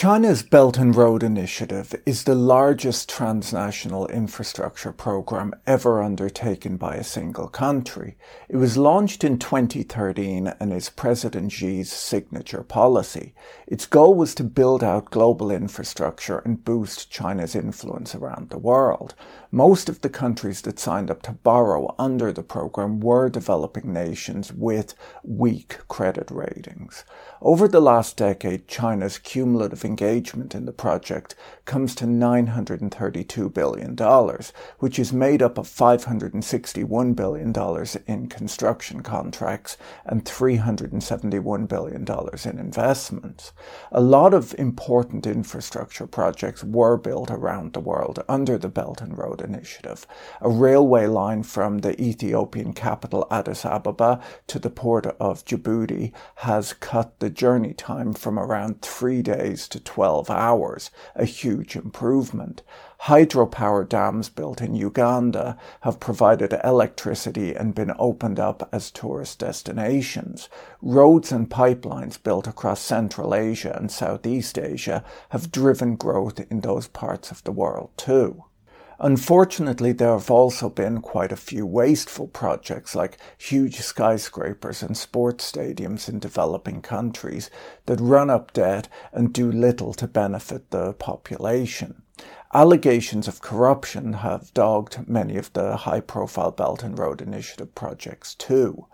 China's Belt and Road Initiative is the largest transnational infrastructure program ever undertaken by a single country. It was launched in 2013 and is President Xi's signature policy. Its goal was to build out global infrastructure and boost China's influence around the world. Most of the countries that signed up to borrow under the program were developing nations with weak credit ratings. Over the last decade, China's cumulative engagement in the project comes to $932 billion, which is made up of $561 billion in construction contracts and $371 billion in investments. A lot of important infrastructure projects were built around the world under the Belt and Road Initiative. A railway line from the Ethiopian capital Addis Ababa to the port of Djibouti has cut the journey time from around three days to 12 hours, a huge improvement. Hydropower dams built in Uganda have provided electricity and been opened up as tourist destinations. Roads and pipelines built across Central Asia and Southeast Asia have driven growth in those parts of the world too. Unfortunately, there have also been quite a few wasteful projects like huge skyscrapers and sports stadiums in developing countries that run up debt and do little to benefit the population. Allegations of corruption have dogged many of the high profile Belt and Road Initiative projects too.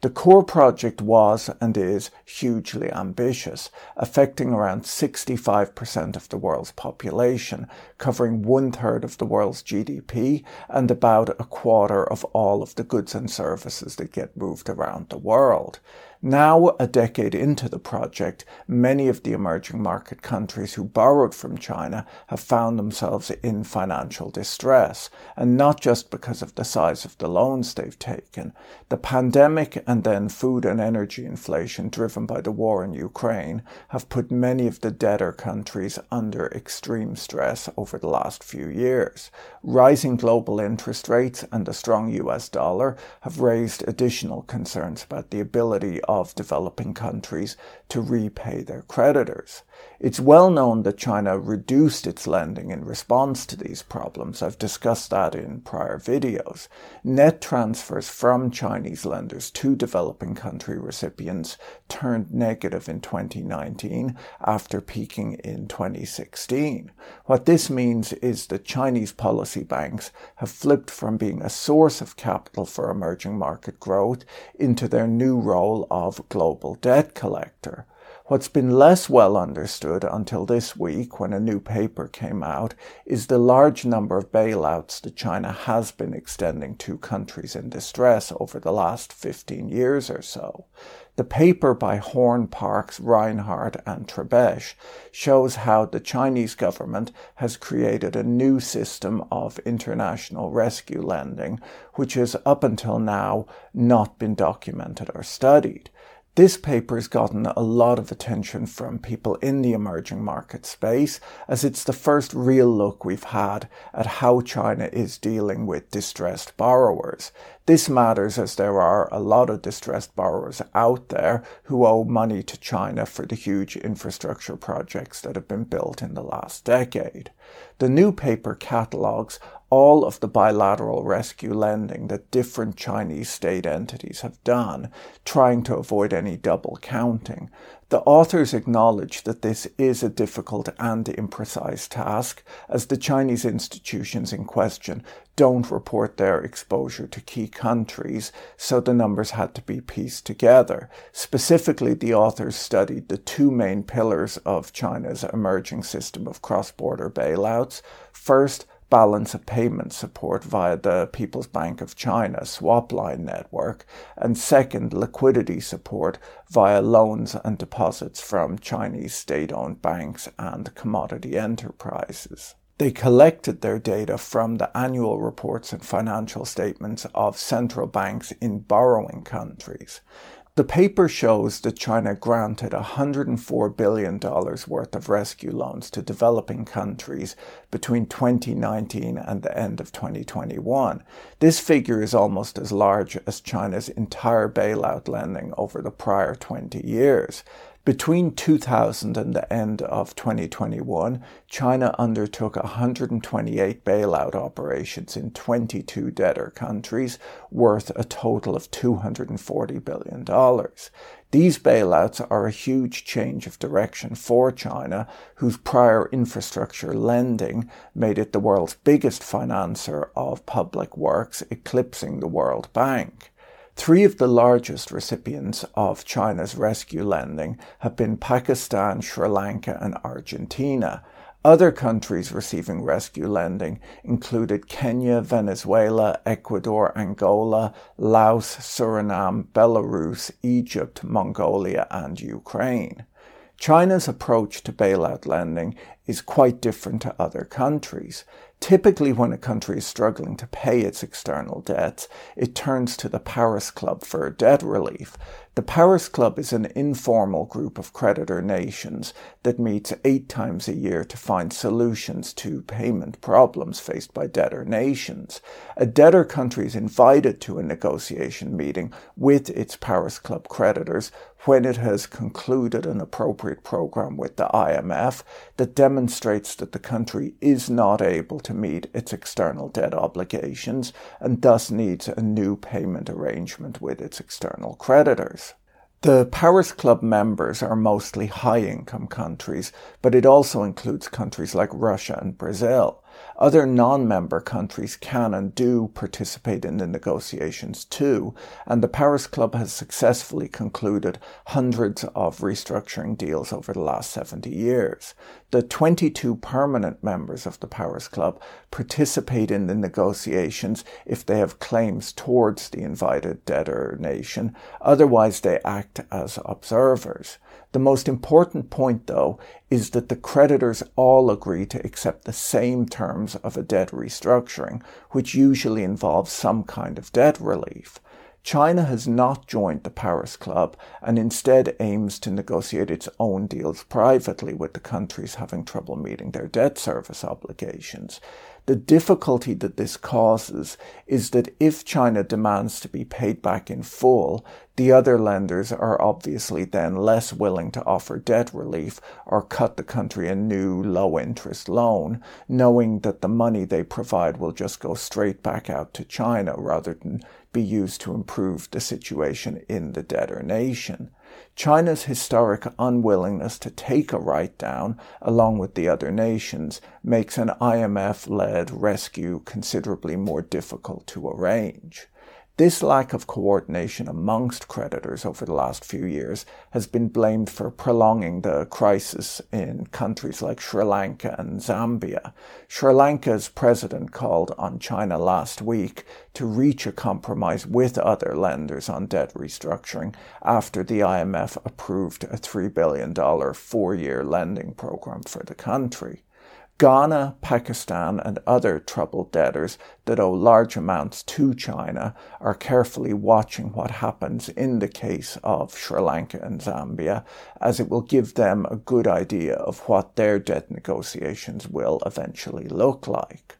The core project was and is hugely ambitious, affecting around 65% of the world's population, covering one third of the world's GDP and about a quarter of all of the goods and services that get moved around the world. Now, a decade into the project, many of the emerging market countries who borrowed from China have found themselves in financial distress, and not just because of the size of the loans they've taken. The pandemic and then food and energy inflation driven by the war in Ukraine have put many of the debtor countries under extreme stress over the last few years. Rising global interest rates and the strong US dollar have raised additional concerns about the ability of developing countries to repay their creditors. It's well known that China reduced its lending in response to these problems. I've discussed that in prior videos. Net transfers from Chinese lenders to developing country recipients turned negative in 2019 after peaking in 2016. What this means is that Chinese policy banks have flipped from being a source of capital for emerging market growth into their new role of global debt collector. What's been less well understood until this week, when a new paper came out, is the large number of bailouts that China has been extending to countries in distress over the last 15 years or so. The paper by Horn, Parks, Reinhart, and Trebesch shows how the Chinese government has created a new system of international rescue lending, which has up until now not been documented or studied. This paper has gotten a lot of attention from people in the emerging market space as it's the first real look we've had at how China is dealing with distressed borrowers. This matters as there are a lot of distressed borrowers out there who owe money to China for the huge infrastructure projects that have been built in the last decade. The new paper catalogues all of the bilateral rescue lending that different Chinese state entities have done, trying to avoid any double counting. The authors acknowledge that this is a difficult and imprecise task, as the Chinese institutions in question don't report their exposure to key countries, so the numbers had to be pieced together. Specifically, the authors studied the two main pillars of China's emerging system of cross border bailouts. First, balance of payment support via the People's Bank of China swapline network, and second, liquidity support via loans and deposits from Chinese state owned banks and commodity enterprises. They collected their data from the annual reports and financial statements of central banks in borrowing countries. The paper shows that China granted $104 billion worth of rescue loans to developing countries between 2019 and the end of 2021. This figure is almost as large as China's entire bailout lending over the prior 20 years. Between 2000 and the end of 2021, China undertook 128 bailout operations in 22 debtor countries, worth a total of $240 billion. These bailouts are a huge change of direction for China, whose prior infrastructure lending made it the world's biggest financer of public works, eclipsing the World Bank. Three of the largest recipients of China's rescue lending have been Pakistan, Sri Lanka, and Argentina. Other countries receiving rescue lending included Kenya, Venezuela, Ecuador, Angola, Laos, Suriname, Belarus, Egypt, Mongolia, and Ukraine. China's approach to bailout lending is quite different to other countries. Typically, when a country is struggling to pay its external debts, it turns to the Paris Club for debt relief. The Paris Club is an informal group of creditor nations that meets eight times a year to find solutions to payment problems faced by debtor nations. A debtor country is invited to a negotiation meeting with its Paris Club creditors when it has concluded an appropriate program with the IMF that demonstrates that the country is not able to meet its external debt obligations and thus needs a new payment arrangement with its external creditors. The Paris Club members are mostly high income countries, but it also includes countries like Russia and Brazil. Other non-member countries can and do participate in the negotiations too, and the Paris Club has successfully concluded hundreds of restructuring deals over the last 70 years. The 22 permanent members of the Paris Club participate in the negotiations if they have claims towards the invited debtor nation, otherwise they act as observers. The most important point, though, is that the creditors all agree to accept the same terms of a debt restructuring, which usually involves some kind of debt relief. China has not joined the Paris Club and instead aims to negotiate its own deals privately with the countries having trouble meeting their debt service obligations. The difficulty that this causes is that if China demands to be paid back in full, the other lenders are obviously then less willing to offer debt relief or cut the country a new low interest loan, knowing that the money they provide will just go straight back out to China rather than be used to improve the situation in the debtor nation. China's historic unwillingness to take a write down, along with the other nations, makes an IMF led rescue considerably more difficult to arrange. This lack of coordination amongst creditors over the last few years has been blamed for prolonging the crisis in countries like Sri Lanka and Zambia. Sri Lanka's president called on China last week to reach a compromise with other lenders on debt restructuring after the IMF approved a $3 billion four year lending program for the country. Ghana, Pakistan, and other troubled debtors that owe large amounts to China are carefully watching what happens in the case of Sri Lanka and Zambia, as it will give them a good idea of what their debt negotiations will eventually look like.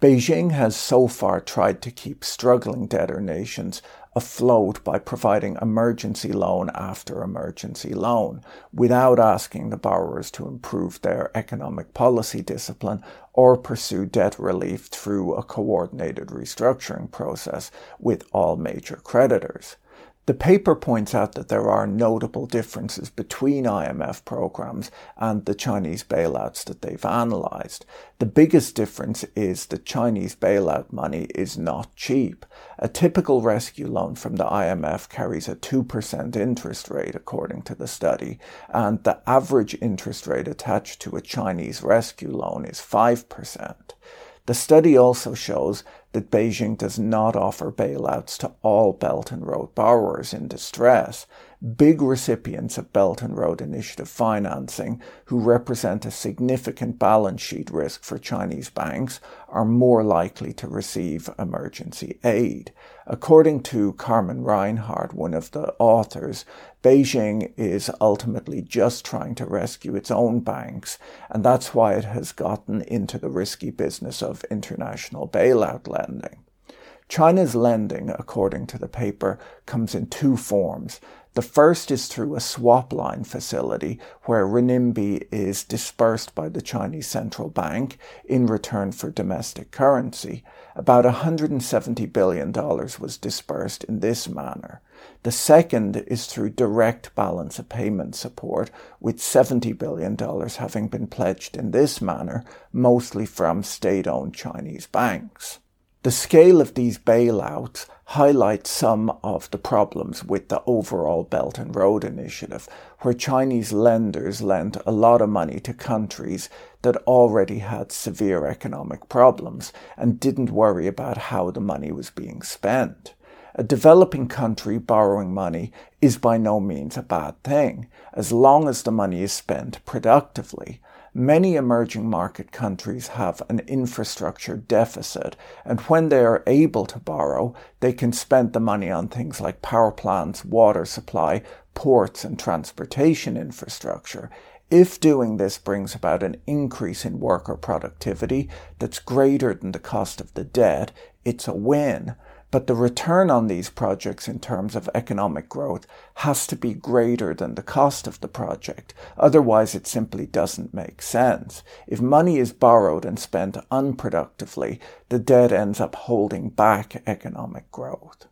Beijing has so far tried to keep struggling debtor nations afloat by providing emergency loan after emergency loan without asking the borrowers to improve their economic policy discipline or pursue debt relief through a coordinated restructuring process with all major creditors. The paper points out that there are notable differences between IMF programs and the Chinese bailouts that they've analysed. The biggest difference is that Chinese bailout money is not cheap. A typical rescue loan from the IMF carries a 2% interest rate, according to the study, and the average interest rate attached to a Chinese rescue loan is 5%. The study also shows that Beijing does not offer bailouts to all Belt and Road borrowers in distress. Big recipients of Belt and Road Initiative financing, who represent a significant balance sheet risk for Chinese banks, are more likely to receive emergency aid. According to Carmen Reinhart, one of the authors, Beijing is ultimately just trying to rescue its own banks, and that's why it has gotten into the risky business of international bailout lending. China's lending, according to the paper, comes in two forms. The first is through a swap line facility where renminbi is dispersed by the Chinese central bank in return for domestic currency. About $170 billion was dispersed in this manner. The second is through direct balance of payment support, with $70 billion having been pledged in this manner, mostly from state owned Chinese banks. The scale of these bailouts highlights some of the problems with the overall Belt and Road Initiative, where Chinese lenders lent a lot of money to countries that already had severe economic problems and didn't worry about how the money was being spent. A developing country borrowing money is by no means a bad thing, as long as the money is spent productively Many emerging market countries have an infrastructure deficit, and when they are able to borrow, they can spend the money on things like power plants, water supply, ports, and transportation infrastructure. If doing this brings about an increase in worker productivity that's greater than the cost of the debt, it's a win but the return on these projects in terms of economic growth has to be greater than the cost of the project. Otherwise, it simply doesn't make sense. If money is borrowed and spent unproductively, the debt ends up holding back economic growth.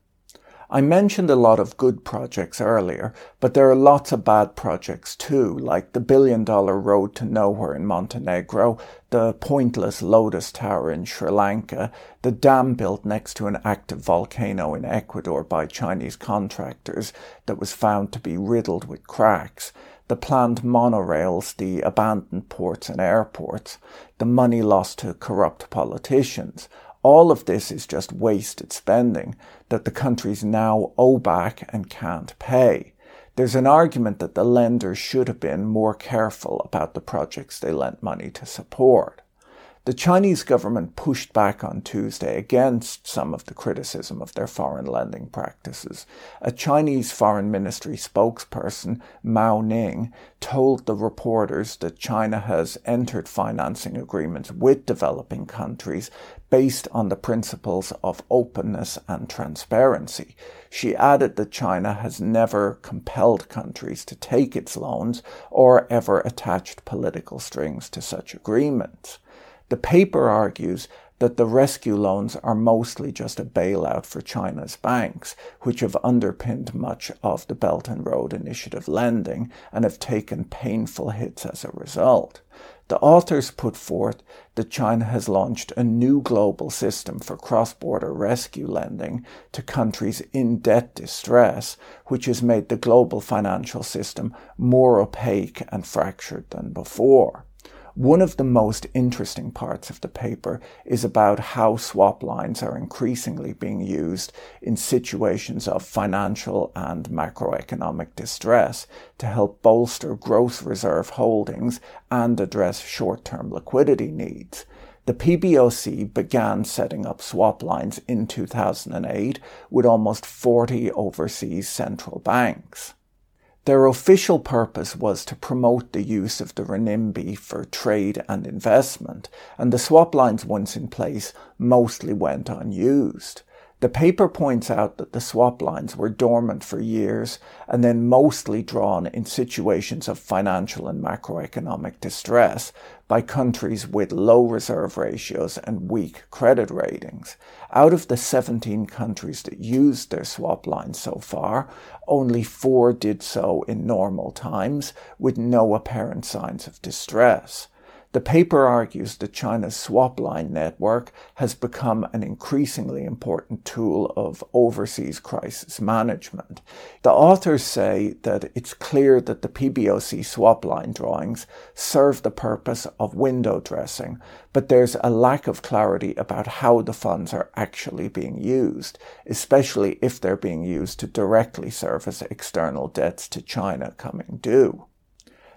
I mentioned a lot of good projects earlier, but there are lots of bad projects too, like the billion dollar road to nowhere in Montenegro, the pointless Lotus Tower in Sri Lanka, the dam built next to an active volcano in Ecuador by Chinese contractors that was found to be riddled with cracks, the planned monorails, the abandoned ports and airports, the money lost to corrupt politicians, all of this is just wasted spending that the countries now owe back and can't pay. There's an argument that the lenders should have been more careful about the projects they lent money to support. The Chinese government pushed back on Tuesday against some of the criticism of their foreign lending practices. A Chinese Foreign Ministry spokesperson, Mao Ning, told the reporters that China has entered financing agreements with developing countries based on the principles of openness and transparency. She added that China has never compelled countries to take its loans or ever attached political strings to such agreements. The paper argues that the rescue loans are mostly just a bailout for China's banks, which have underpinned much of the Belt and Road Initiative lending and have taken painful hits as a result. The authors put forth that China has launched a new global system for cross border rescue lending to countries in debt distress, which has made the global financial system more opaque and fractured than before. One of the most interesting parts of the paper is about how swap lines are increasingly being used in situations of financial and macroeconomic distress to help bolster gross reserve holdings and address short term liquidity needs. The PBOC began setting up swap lines in 2008 with almost 40 overseas central banks. Their official purpose was to promote the use of the renminbi for trade and investment, and the swap lines once in place mostly went unused. The paper points out that the swap lines were dormant for years and then mostly drawn in situations of financial and macroeconomic distress by countries with low reserve ratios and weak credit ratings. Out of the 17 countries that used their swap lines so far, only four did so in normal times with no apparent signs of distress. The paper argues that China's swap line network has become an increasingly important tool of overseas crisis management. The authors say that it's clear that the PBOC swap line drawings serve the purpose of window dressing, but there's a lack of clarity about how the funds are actually being used, especially if they're being used to directly service external debts to China coming due.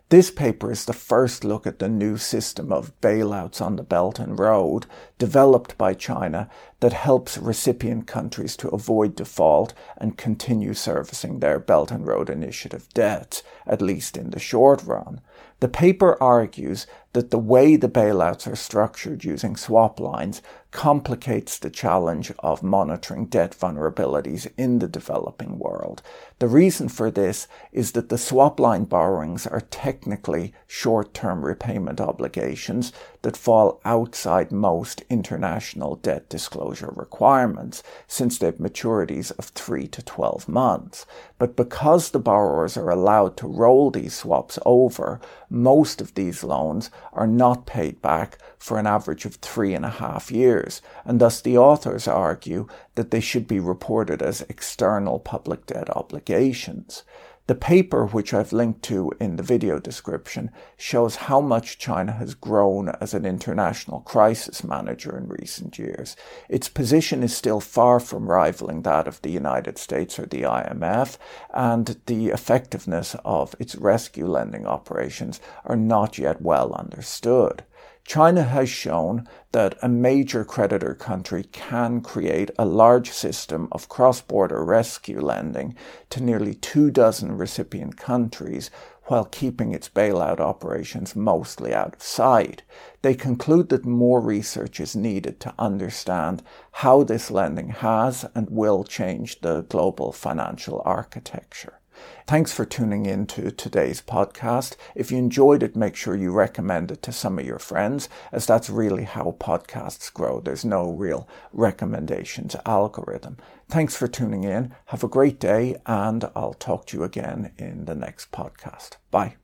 This paper is the first look at the new system of bailouts on the Belt and Road developed by China that helps recipient countries to avoid default and continue servicing their Belt and Road Initiative debts, at least in the short run. The paper argues that the way the bailouts are structured using swap lines complicates the challenge of monitoring debt vulnerabilities in the developing world. The reason for this is that the swap line borrowings are technically short term repayment obligations that fall outside most international debt disclosure requirements, since they have maturities of 3 to 12 months. But because the borrowers are allowed to roll these swaps over, most of these loans are not paid back for an average of three and a half years, and thus the authors argue that they should be reported as external public debt obligations. The paper, which I've linked to in the video description, shows how much China has grown as an international crisis manager in recent years. Its position is still far from rivaling that of the United States or the IMF, and the effectiveness of its rescue lending operations are not yet well understood. China has shown that a major creditor country can create a large system of cross border rescue lending to nearly two dozen recipient countries while keeping its bailout operations mostly out of sight. They conclude that more research is needed to understand how this lending has and will change the global financial architecture. Thanks for tuning in to today's podcast. If you enjoyed it, make sure you recommend it to some of your friends, as that's really how podcasts grow. There's no real recommendations algorithm. Thanks for tuning in. Have a great day, and I'll talk to you again in the next podcast. Bye.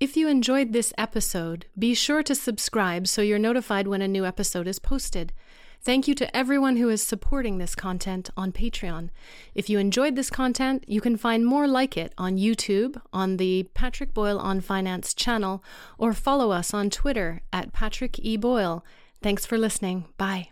If you enjoyed this episode, be sure to subscribe so you're notified when a new episode is posted. Thank you to everyone who is supporting this content on Patreon. If you enjoyed this content, you can find more like it on YouTube, on the Patrick Boyle on Finance channel, or follow us on Twitter at Patrick E. Boyle. Thanks for listening. Bye.